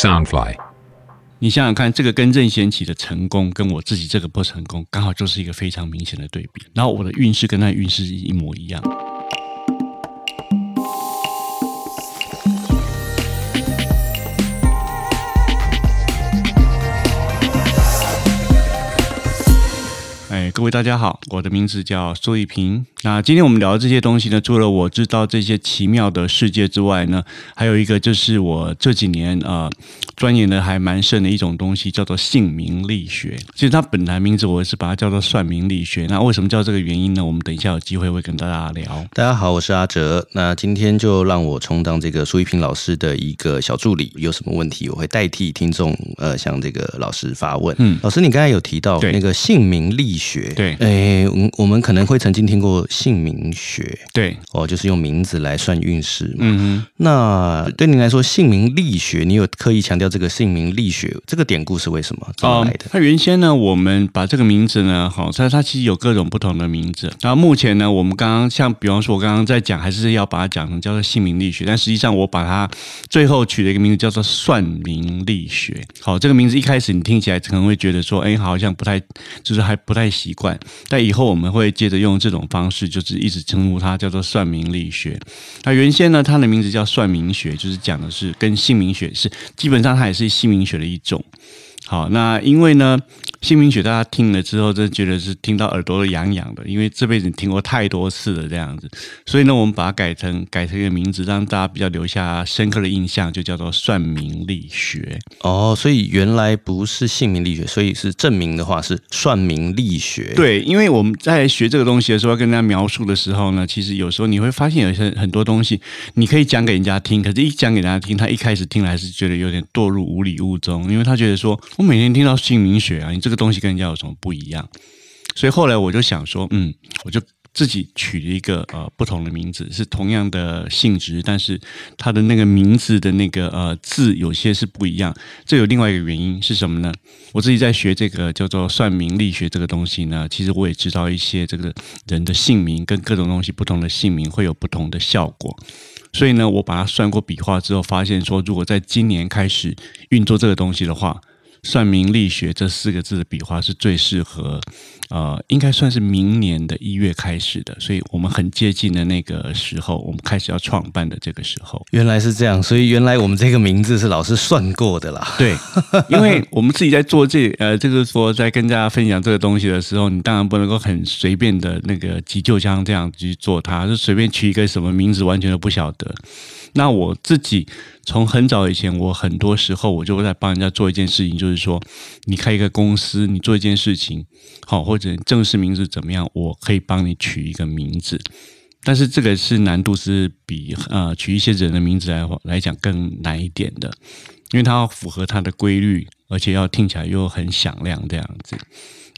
Soundfly，你想想看，这个跟任贤齐的成功，跟我自己这个不成功，刚好就是一个非常明显的对比。然后我的运势跟他的运势一模一样。各位大家好，我的名字叫苏一平。那今天我们聊的这些东西呢，除了我知道这些奇妙的世界之外呢，还有一个就是我这几年呃钻研的还蛮深的一种东西，叫做姓名力学。其实它本来名字我是把它叫做算命力学。那为什么叫这个原因呢？我们等一下有机会会跟大家聊。大家好，我是阿哲。那今天就让我充当这个苏一平老师的一个小助理，有什么问题我会代替听众呃向这个老师发问。嗯，老师，你刚才有提到对那个姓名力学，对诶，我们我们可能会曾经听过姓名学。对，哦，就是用名字来算运势嘛。嗯那对您来说，姓名力学，你有刻意强调这个姓名力学这个典故是为什么？怎么来的？那原先呢，我们把这个名字呢，好，它它其实有各种不同的名字。然后目前呢，我们刚刚像比方说，我刚刚在讲，还是要把它讲成叫做姓名力学，但实际上我把它最后取了一个名字叫做算命力学。好，这个名字一开始你听起来可能会觉得说，哎，好像不太，就是还不太习惯。但以后我们会接着用这种方式，就是一直称呼它叫做算命力学。那原先呢，它的名字叫算命学，就是讲的是跟姓名学是基本上它也是姓名学的一种。好，那因为呢，姓名学大家听了之后，真的觉得是听到耳朵都痒痒的，因为这辈子听过太多次了这样子，所以呢，我们把它改成改成一个名字，让大家比较留下深刻的印象，就叫做算命力学。哦，所以原来不是姓名力学，所以是证明的话是算命力学。，对，因为我们在学这个东西的时候，要跟大家描述的时候呢，其实有时候你会发现有些很多东西，你可以讲给人家听，可是一讲给人家听，他一开始听来是觉得有点堕入无礼物中，因为他觉得说我每天听到姓名学啊，你这个东西跟人家有什么不一样？所以后来我就想说，嗯，我就自己取了一个呃不同的名字，是同样的性质，但是它的那个名字的那个呃字有些是不一样。这有另外一个原因是什么呢？我自己在学这个叫做算命力学这个东西呢，其实我也知道一些这个人的姓名跟各种东西不同的姓名会有不同的效果。所以呢，我把它算过笔画之后，发现说，如果在今年开始运作这个东西的话，算命力学这四个字的笔画是最适合，呃，应该算是明年的一月开始的，所以我们很接近的那个时候，我们开始要创办的这个时候。原来是这样，所以原来我们这个名字是老师算过的啦。对，因为我们自己在做这呃，就是说在跟大家分享这个东西的时候，你当然不能够很随便的那个急救箱这样去做它，就随便取一个什么名字，完全都不晓得。那我自己从很早以前，我很多时候我就会在帮人家做一件事情，就是说，你开一个公司，你做一件事情，好，或者正式名字怎么样，我可以帮你取一个名字。但是这个是难度是比呃取一些人的名字来来讲更难一点的，因为它要符合它的规律，而且要听起来又很响亮这样子。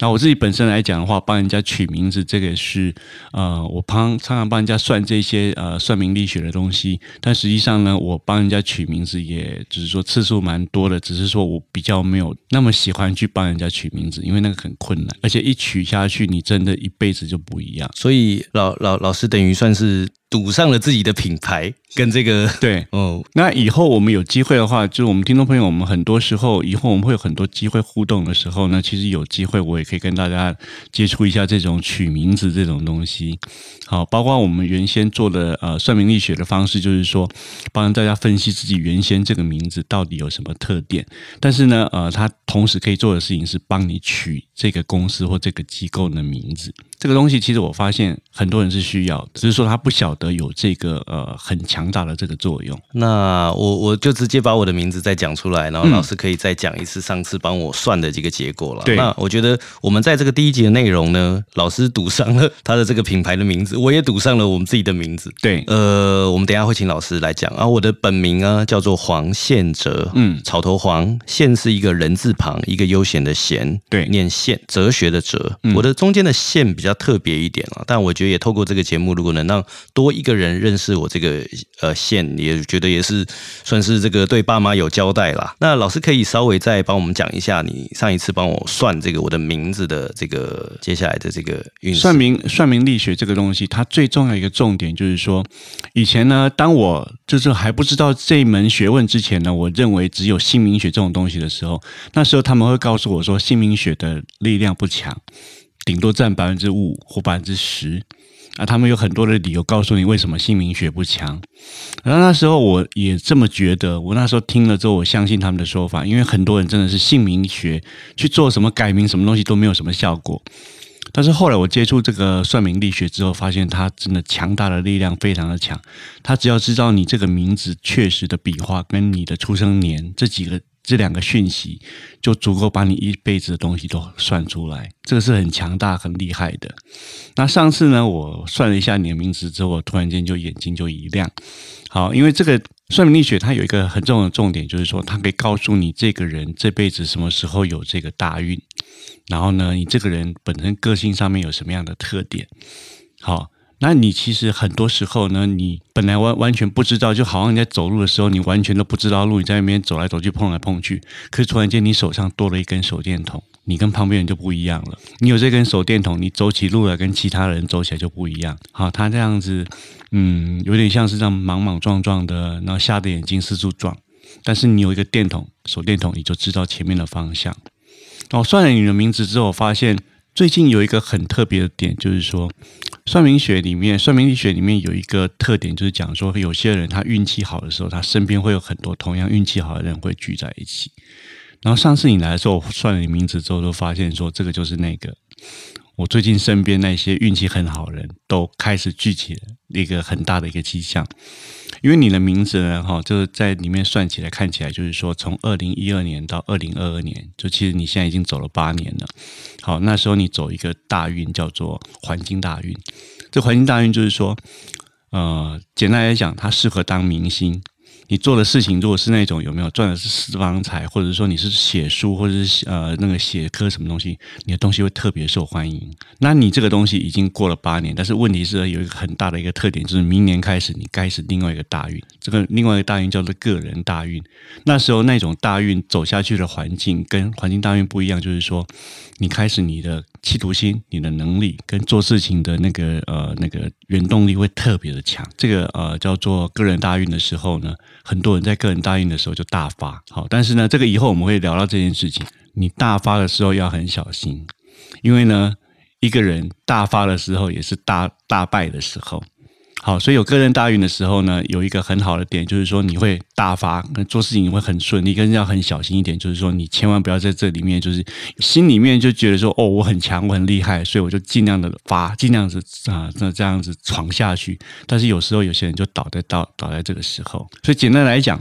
那我自己本身来讲的话，帮人家取名字，这个是呃，我帮常常帮人家算这些呃算命力学的东西，但实际上呢，我帮人家取名字，也只是说次数蛮多的，只是说我比较没有那么喜欢去帮人家取名字，因为那个很困难，而且一取下去，你真的一辈子就不一样。所以老老老师等于算是赌上了自己的品牌跟这个对，哦，那以后我们有机会的话，就是我们听众朋友，我们很多时候以后我们会有很多机会互动的时候呢，其实有机会我也可以跟大家接触一下这种取名字这种东西。好，包括我们原先做的呃算命力学的方式，就是说帮大家分析自己原先这个名字到底有什么特点。但是呢，呃，它同时可以做的事情是帮你取这个公司或这个机构的名字。这个东西其实我发现很多人是需要的，只是说他不晓得有这个呃很强大的这个作用。那我我就直接把我的名字再讲出来，然后老师可以再讲一次上次帮我算的这个结果了。对那我觉得我们在这个第一集的内容呢，老师赌上了他的这个品牌的名字，我也赌上了我们自己的名字。对，呃，我们等一下会请老师来讲啊。我的本名啊叫做黄宪哲，嗯草头黄，宪是一个人字旁，一个悠闲的闲，对念宪，哲学的哲。嗯我的中间的宪比较特别一点啊。但我觉得也透过这个节目，如果能让多一个人认识我这个呃线，也觉得也是算是这个对爸妈有交代啦。那老师可以稍微再帮我们讲一下，你上一次帮我算这个我的名字的这个接下来的这个运算命算命力学这个东西，它最重要一个重点就是说，以前呢，当我就是还不知道这门学问之前呢，我认为只有姓名学这种东西的时候，那时候他们会告诉我说，姓名学的力量不强，顶多占百分之五或百分之十。啊，他们有很多的理由告诉你为什么姓名学不强。然后那时候我也这么觉得，我那时候听了之后，我相信他们的说法，因为很多人真的是姓名学去做什么改名什么东西都没有什么效果。但是后来我接触这个算命力学之后，发现它真的强大的力量非常的强。他只要知道你这个名字确实的笔画跟你的出生年这几个。这两个讯息就足够把你一辈子的东西都算出来，这个是很强大、很厉害的。那上次呢，我算了一下你的名字之后，我突然间就眼睛就一亮。好，因为这个算命力学它有一个很重要的重点，就是说它可以告诉你这个人这辈子什么时候有这个大运，然后呢，你这个人本身个性上面有什么样的特点。好。那你其实很多时候呢，你本来完完全不知道，就好像你在走路的时候，你完全都不知道路，你在那边走来走去碰来碰去，可是突然间你手上多了一根手电筒，你跟旁边人就不一样了。你有这根手电筒，你走起路来跟其他人走起来就不一样。好，他这样子，嗯，有点像是这样莽莽撞撞的，然后瞎着眼睛四处撞，但是你有一个电筒，手电筒，你就知道前面的方向。哦，算了你的名字之后，发现。最近有一个很特别的点，就是说，算命学里面、算命理学里面有一个特点，就是讲说，有些人他运气好的时候，他身边会有很多同样运气好的人会聚在一起。然后上次你来的时候，我算了你名字之后，都发现说，这个就是那个。我最近身边那些运气很好的人都开始聚集了一个很大的一个迹象，因为你的名字呢，哈，就是在里面算起来看起来，就是说从二零一二年到二零二二年，就其实你现在已经走了八年了。好，那时候你走一个大运叫做环境大运，这环境大运就是说，呃，简单来讲，它适合当明星。你做的事情，如果是那种有没有赚的是私房财，或者说你是写书，或者是呃那个写科什么东西，你的东西会特别受欢迎。那你这个东西已经过了八年，但是问题是有一个很大的一个特点，就是明年开始你开始另外一个大运，这个另外一个大运叫做个人大运。那时候那种大运走下去的环境跟环境大运不一样，就是说你开始你的。企图心、你的能力跟做事情的那个呃那个原动力会特别的强。这个呃叫做个人大运的时候呢，很多人在个人大运的时候就大发。好，但是呢，这个以后我们会聊到这件事情。你大发的时候要很小心，因为呢，一个人大发的时候也是大大败的时候。好，所以有个人大运的时候呢，有一个很好的点，就是说你会大发，做事情会很顺利，跟要很小心一点，就是说你千万不要在这里面，就是心里面就觉得说，哦，我很强，我很厉害，所以我就尽量的发，尽量子啊，那这样子闯下去。但是有时候有些人就倒在倒倒在这个时候，所以简单来讲。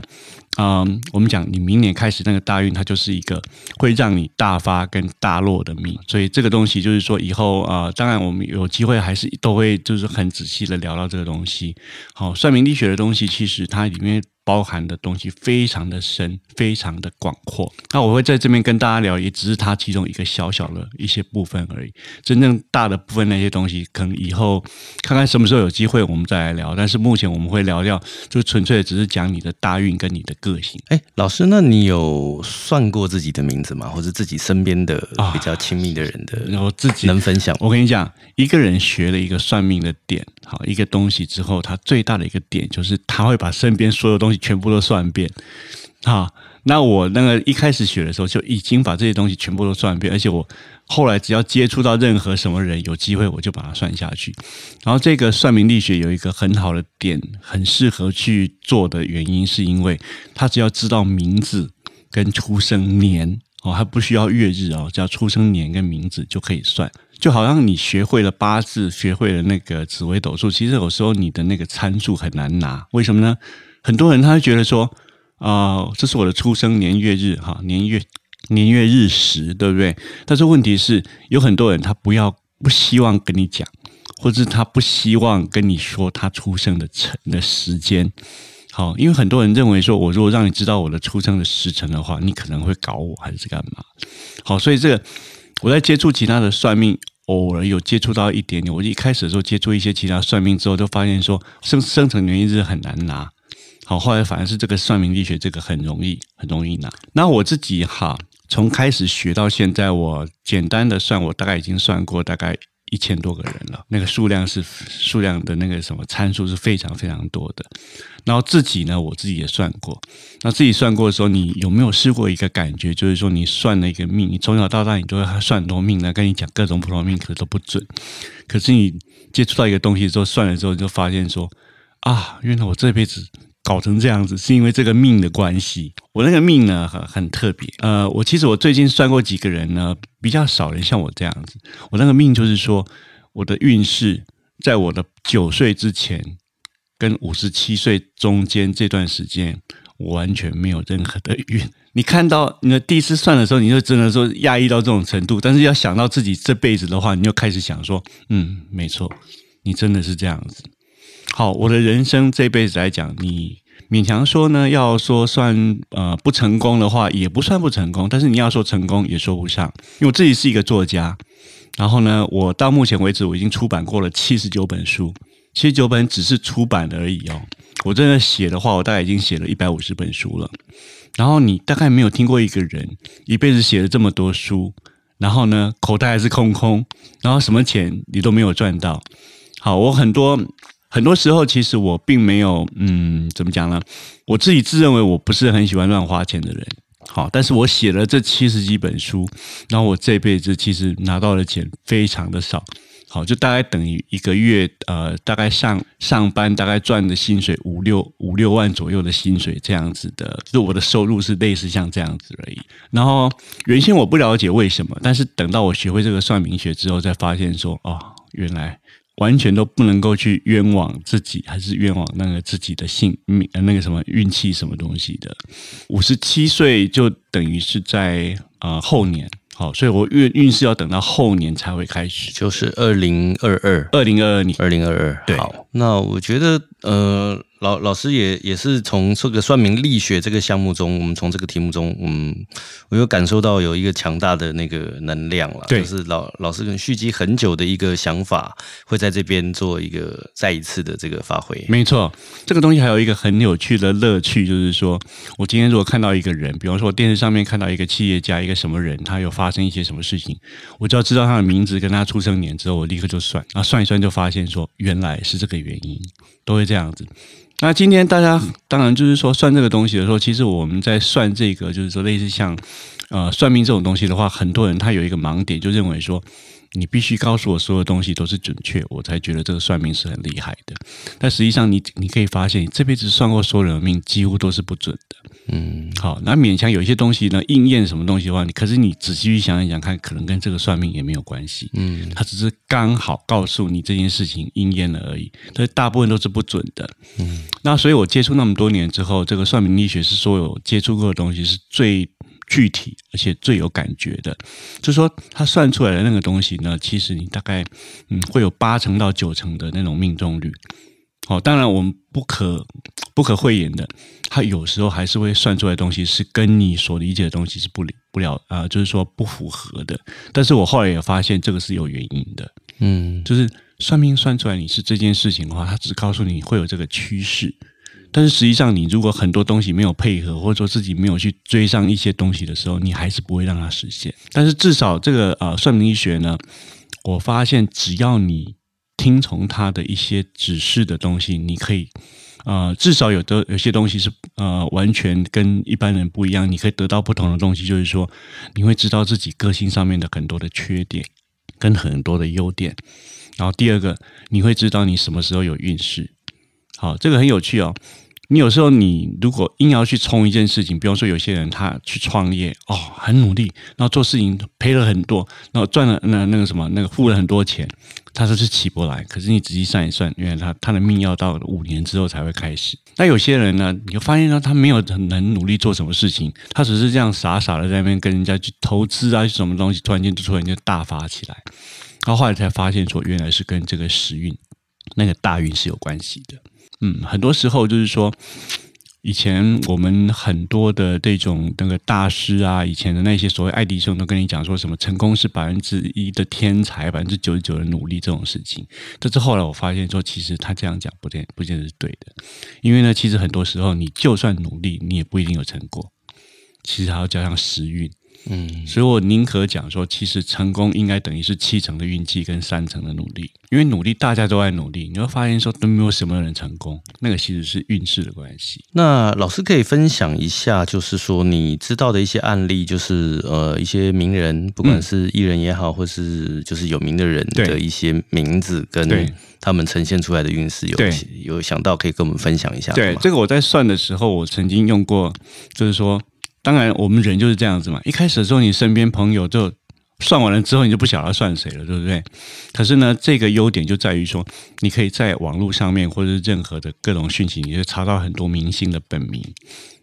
嗯，我们讲你明年开始那个大运，它就是一个会让你大发跟大落的命，所以这个东西就是说以后啊，当然我们有机会还是都会就是很仔细的聊到这个东西。好，算命力学的东西，其实它里面。包含的东西非常的深，非常的广阔。那我会在这边跟大家聊，也只是它其中一个小小的一些部分而已。真正大的部分那些东西，可能以后看看什么时候有机会我们再来聊。但是目前我们会聊聊，就纯粹只是讲你的大运跟你的个性。哎，老师，那你有算过自己的名字吗？或者自己身边的比较亲密的人的？然后自己能分享？我跟你讲，一个人学了一个算命的点，好一个东西之后，他最大的一个点就是他会把身边所有东西。全部都算遍，好，那我那个一开始学的时候就已经把这些东西全部都算遍，而且我后来只要接触到任何什么人，有机会我就把它算下去。然后这个算命力学有一个很好的点，很适合去做的原因，是因为他只要知道名字跟出生年哦，还不需要月日哦，只要出生年跟名字就可以算。就好像你学会了八字，学会了那个紫微斗数，其实有时候你的那个参数很难拿，为什么呢？很多人他会觉得说，啊，这是我的出生年月日，哈，年月年月日时，对不对？但是问题是，有很多人他不要不希望跟你讲，或者他不希望跟你说他出生的辰的时间，好，因为很多人认为说，我如果让你知道我的出生的时辰的话，你可能会搞我还是干嘛？好，所以这个我在接触其他的算命，偶尔有接触到一点点。我一开始的时候接触一些其他算命之后，就发现说生生辰年月日很难拿。好，后来反而是这个算命力学这个很容易，很容易拿。那我自己哈，从开始学到现在，我简单的算，我大概已经算过大概一千多个人了。那个数量是数量的那个什么参数是非常非常多的。然后自己呢，我自己也算过。那自己算过的时候，你有没有试过一个感觉，就是说你算了一个命，你从小到大你都会算很多命来跟你讲各种普通命，可都不准。可是你接触到一个东西之后，算了之后，你就发现说啊，原来我这辈子。搞成这样子，是因为这个命的关系。我那个命呢，很很特别。呃，我其实我最近算过几个人呢，比较少人像我这样子。我那个命就是说，我的运势在我的九岁之前跟五十七岁中间这段时间，我完全没有任何的运。你看到你的第一次算的时候，你就真的说压抑到这种程度。但是要想到自己这辈子的话，你就开始想说，嗯，没错，你真的是这样子。好，我的人生这辈子来讲，你勉强说呢，要说算呃不成功的话，也不算不成功。但是你要说成功，也说不上。因为我自己是一个作家，然后呢，我到目前为止我已经出版过了七十九本书，七十九本只是出版而已哦。我真的写的话，我大概已经写了一百五十本书了。然后你大概没有听过一个人一辈子写了这么多书，然后呢，口袋还是空空，然后什么钱你都没有赚到。好，我很多。很多时候，其实我并没有，嗯，怎么讲呢？我自己自认为我不是很喜欢乱花钱的人。好，但是我写了这七十几本书，然后我这辈子其实拿到的钱非常的少。好，就大概等于一个月，呃，大概上上班大概赚的薪水五六五六万左右的薪水这样子的，就我的收入是类似像这样子而已。然后原先我不了解为什么，但是等到我学会这个算命学之后，才发现说，哦，原来。完全都不能够去冤枉自己，还是冤枉那个自己的性命，那个什么运气什么东西的。五十七岁就等于是在呃后年，好，所以我运运势要等到后年才会开始，就是二零二二，二零二二年，二零二二。好，那我觉得呃。老老师也也是从这个算命力学这个项目中，我们从这个题目中，嗯，我有感受到有一个强大的那个能量了，就是老老师跟蓄积很久的一个想法，会在这边做一个再一次的这个发挥。没错，这个东西还有一个很有趣的乐趣，就是说我今天如果看到一个人，比方说我电视上面看到一个企业家，一个什么人，他有发生一些什么事情，我就要知道他的名字跟他出生年之后，我立刻就算，然后算一算就发现说原来是这个原因，都会这样子。那今天大家当然就是说算这个东西的时候，其实我们在算这个，就是说类似像呃算命这种东西的话，很多人他有一个盲点，就认为说。你必须告诉我所有东西都是准确，我才觉得这个算命是很厉害的。但实际上，你你可以发现，这辈子算过所有人的命，几乎都是不准的。嗯，好，那勉强有一些东西呢，应验什么东西的话，你可是你仔细去想一想看，可能跟这个算命也没有关系。嗯，它只是刚好告诉你这件事情应验了而已，但是大部分都是不准的。嗯，那所以我接触那么多年之后，这个算命力学是所有接触过的东西是最。具体而且最有感觉的，就是说他算出来的那个东西呢，其实你大概嗯会有八成到九成的那种命中率。好，当然我们不可 不可讳言的，他有时候还是会算出来的东西是跟你所理解的东西是不理不了啊，就是说不符合的。但是我后来也发现这个是有原因的，嗯，就是算命算出来你是这件事情的话，他只告诉你会有这个趋势。但是实际上，你如果很多东西没有配合，或者说自己没有去追上一些东西的时候，你还是不会让它实现。但是至少这个呃算命学呢，我发现只要你听从他的一些指示的东西，你可以呃至少有的有些东西是呃完全跟一般人不一样，你可以得到不同的东西。就是说，你会知道自己个性上面的很多的缺点跟很多的优点。然后第二个，你会知道你什么时候有运势。好，这个很有趣哦。你有时候，你如果硬要去冲一件事情，比方说有些人他去创业哦，很努力，然后做事情赔了很多，然后赚了那那个什么那个付了很多钱，他说是起不来。可是你仔细算一算，因为他他的命要到五年之后才会开始。那有些人呢，你就发现呢，他没有很能努力做什么事情，他只是这样傻傻的在那边跟人家去投资啊，什么东西，突然间就突然间大发起来，然后后来才发现说，原来是跟这个时运那个大运是有关系的。嗯，很多时候就是说，以前我们很多的这种那个大师啊，以前的那些所谓爱迪生都跟你讲说什么成功是百分之一的天才，百分之九十九的努力这种事情。但是后来我发现说，其实他这样讲不见不见得是对的，因为呢，其实很多时候你就算努力，你也不一定有成果。其实还要加上时运。嗯，所以我宁可讲说，其实成功应该等于是七成的运气跟三成的努力，因为努力大家都在努力，你会发现说都没有什么人成功，那个其实是运势的关系。那老师可以分享一下，就是说你知道的一些案例，就是呃一些名人，不管是艺人也好，或是就是有名的人的一些名字跟他们呈现出来的运势，有有想到可以跟我们分享一下。对，这个我在算的时候，我曾经用过，就是说。当然，我们人就是这样子嘛。一开始的时候，你身边朋友就算完了之后，你就不晓得算谁了，对不对？可是呢，这个优点就在于说，你可以在网络上面或者是任何的各种讯息，你就查到很多明星的本名，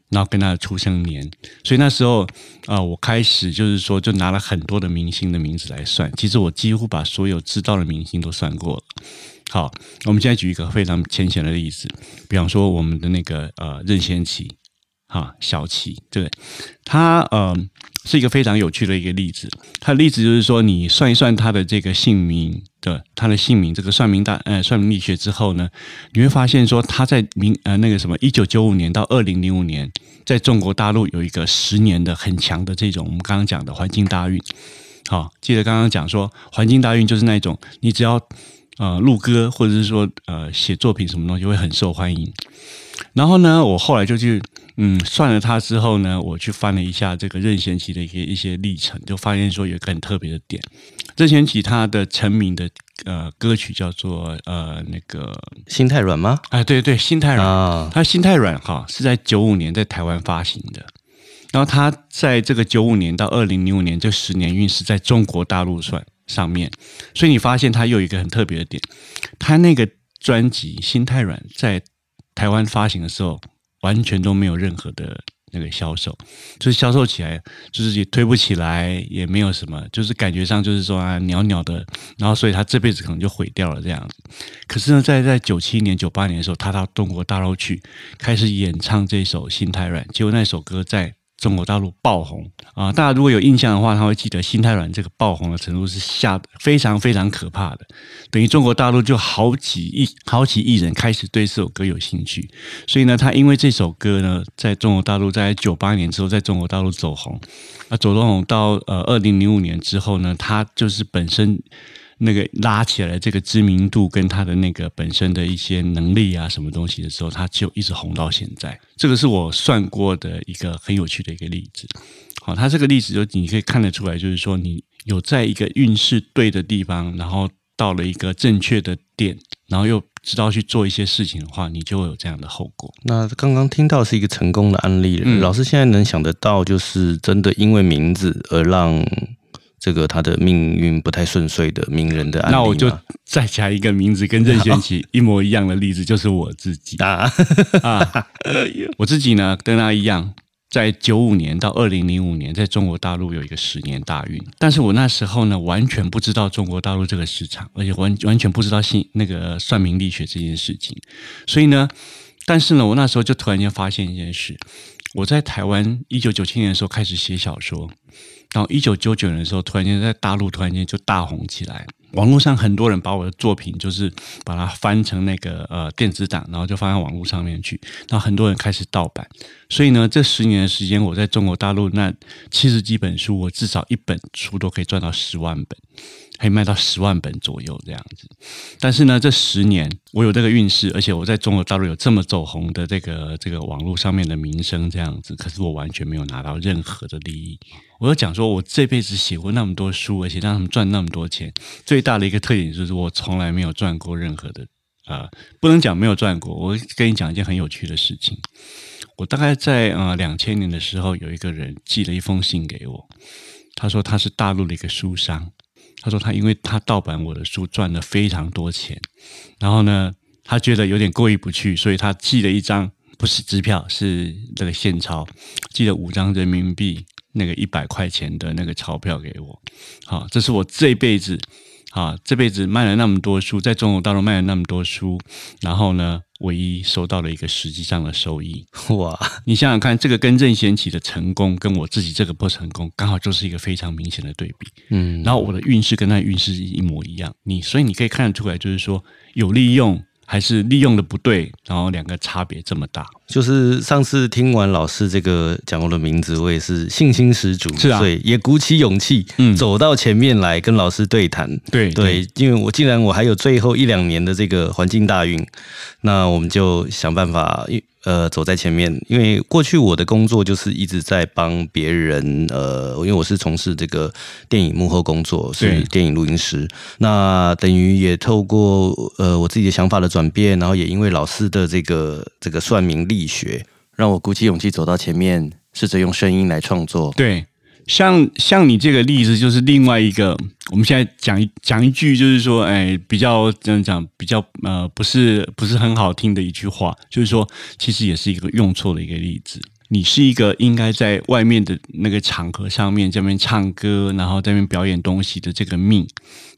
然后跟他的出生年。所以那时候啊，我开始就是说，就拿了很多的明星的名字来算。其实我几乎把所有知道的明星都算过了。好，我们现在举一个非常浅显的例子，比方说我们的那个呃任贤齐。哈，小齐，对，他呃是一个非常有趣的一个例子。他的例子就是说，你算一算他的这个姓名的，他的姓名这个算命大呃算命力学之后呢，你会发现说他在明呃那个什么一九九五年到二零零五年，在中国大陆有一个十年的很强的这种我们刚刚讲的环境大运。好，记得刚刚讲说环境大运就是那种你只要呃录歌或者是说呃写作品什么东西会很受欢迎。然后呢，我后来就去。嗯，算了他之后呢，我去翻了一下这个任贤齐的一些一些历程，就发现说有一个很特别的点。任贤齐他的成名的呃歌曲叫做呃那个心太软吗？哎，对对，心太软。他心太软哈是在九五年在台湾发行的，然后他在这个九五年到二零零五年这十年运势在中国大陆算上面，所以你发现他又有一个很特别的点，他那个专辑心太软在台湾发行的时候。完全都没有任何的那个销售，就是销售起来就是也推不起来，也没有什么，就是感觉上就是说啊袅袅的，然后所以他这辈子可能就毁掉了这样子。可是呢，在在九七年、九八年的时候，他到中国大陆去开始演唱这首《心太软》，结果那首歌在。中国大陆爆红啊！大家如果有印象的话，他会记得心太软这个爆红的程度是下非常非常可怕的，等于中国大陆就好几亿好几亿人开始对这首歌有兴趣，所以呢，他因为这首歌呢，在中国大陆在九八年之后在中国大陆走红，啊，走红到呃二零零五年之后呢，他就是本身。那个拉起来这个知名度跟他的那个本身的一些能力啊，什么东西的时候，他就一直红到现在。这个是我算过的一个很有趣的一个例子。好，他这个例子就你可以看得出来，就是说你有在一个运势对的地方，然后到了一个正确的点，然后又知道去做一些事情的话，你就会有这样的后果。那刚刚听到是一个成功的案例，老师现在能想得到，就是真的因为名字而让。这个他的命运不太顺遂的名人的案例，那我就再加一个名字跟任贤齐 一模一样的例子，就是我自己。啊。啊！我自己呢跟他一样，在九五年到二零零五年，在中国大陆有一个十年大运，但是我那时候呢完全不知道中国大陆这个市场，而且完完全不知道信那个算命力学这件事情，所以呢，但是呢，我那时候就突然间发现一件事，我在台湾一九九七年的时候开始写小说。然后一九九九年的时候，突然间在大陆突然间就大红起来，网络上很多人把我的作品就是把它翻成那个呃电子档，然后就放在网络上面去，然后很多人开始盗版。所以呢，这十年的时间，我在中国大陆那七十几本书，我至少一本书都可以赚到十万本。可以卖到十万本左右这样子，但是呢，这十年我有这个运势，而且我在中国大陆有这么走红的这个这个网络上面的名声这样子，可是我完全没有拿到任何的利益。我要讲说，我这辈子写过那么多书，而且让他们赚那么多钱，最大的一个特点就是我从来没有赚过任何的啊，不能讲没有赚过。我跟你讲一件很有趣的事情，我大概在呃两千年的时候，有一个人寄了一封信给我，他说他是大陆的一个书商。他说他因为他盗版我的书赚了非常多钱，然后呢，他觉得有点过意不去，所以他寄了一张不是支票，是这个现钞，寄了五张人民币那个一百块钱的那个钞票给我。好，这是我这辈子啊这辈子卖了那么多书，在中国大陆卖了那么多书，然后呢，唯一收到了一个实际上的收益。哇，你想想看，这个跟任贤起的成功，跟我自己这个不成功，刚好就是一个非常明显的对比。嗯，然后我的运势跟他运势一模一样，你所以你可以看得出来，就是说有利用还是利用的不对，然后两个差别这么大。就是上次听完老师这个讲我的名字，我也是信心十足，是啊所以也鼓起勇气，嗯走到前面来跟老师对谈。对对，因为我既然我还有最后一两年的这个环境大运，那我们就想办法，呃，走在前面。因为过去我的工作就是一直在帮别人，呃，因为我是从事这个电影幕后工作，是对电影录音师。那等于也透过呃我自己的想法的转变，然后也因为老师的这个这个算命力学，让我鼓起勇气走到前面，试着用声音来创作。对，像像你这个例子，就是另外一个，我们现在讲一讲一句，就是说，哎，比较这样讲，比较呃，不是不是很好听的一句话，就是说，其实也是一个用错的一个例子。你是一个应该在外面的那个场合上面这边唱歌，然后在那边表演东西的这个命，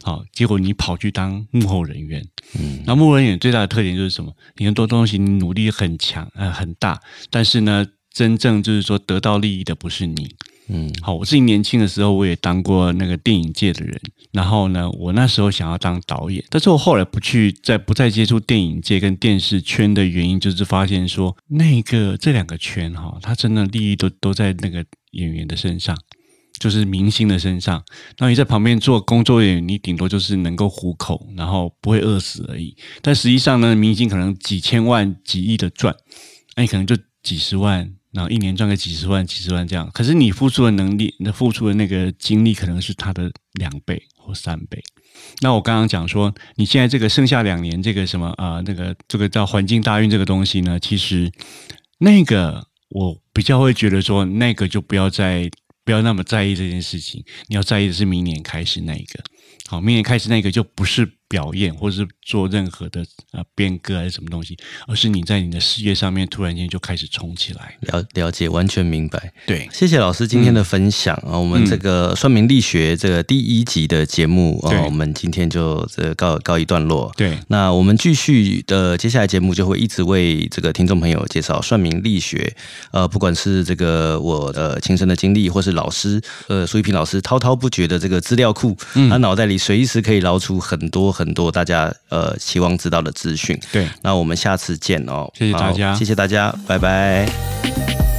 好，结果你跑去当幕后人员，嗯那幕后人员最大的特点就是什么？你很多东西你努力很强，呃，很大，但是呢，真正就是说得到利益的不是你，嗯好，我自己年轻的时候，我也当过那个电影界的人。然后呢，我那时候想要当导演，但是我后来不去，在不再接触电影界跟电视圈的原因，就是发现说，那个这两个圈哈，它真的利益都都在那个演员的身上，就是明星的身上。那你在旁边做工作人员，你顶多就是能够糊口，然后不会饿死而已。但实际上呢，明星可能几千万、几亿的赚，那你可能就几十万，然后一年赚个几十万、几十万这样。可是你付出的能力、你付出的那个精力，可能是他的两倍或三倍。那我刚刚讲说，你现在这个剩下两年这个什么啊、那个这个叫环境大运这个东西呢，其实那个我比较会觉得说，那个就不要再不要那么在意这件事情，你要在意的是明年开始那一个。好，明年开始那个就不是表演，或者是做任何的啊变革还是什么东西，而是你在你的事业上面突然间就开始冲起来。了了解，完全明白。对，谢谢老师今天的分享啊！我们这个算命力学这个第一集的节目啊，对我们今天就这告告一段落。对，那我们继续的接下来节目就会一直为这个听众朋友介绍算命力学，呃，不管是这个我的亲身的经历，或是老师呃苏一平老师滔滔不绝的这个资料库，他脑袋里随时可以捞出很多很多大家呃期望知道的资讯。对。那我们下次见哦，谢谢大家好谢谢大家，拜拜。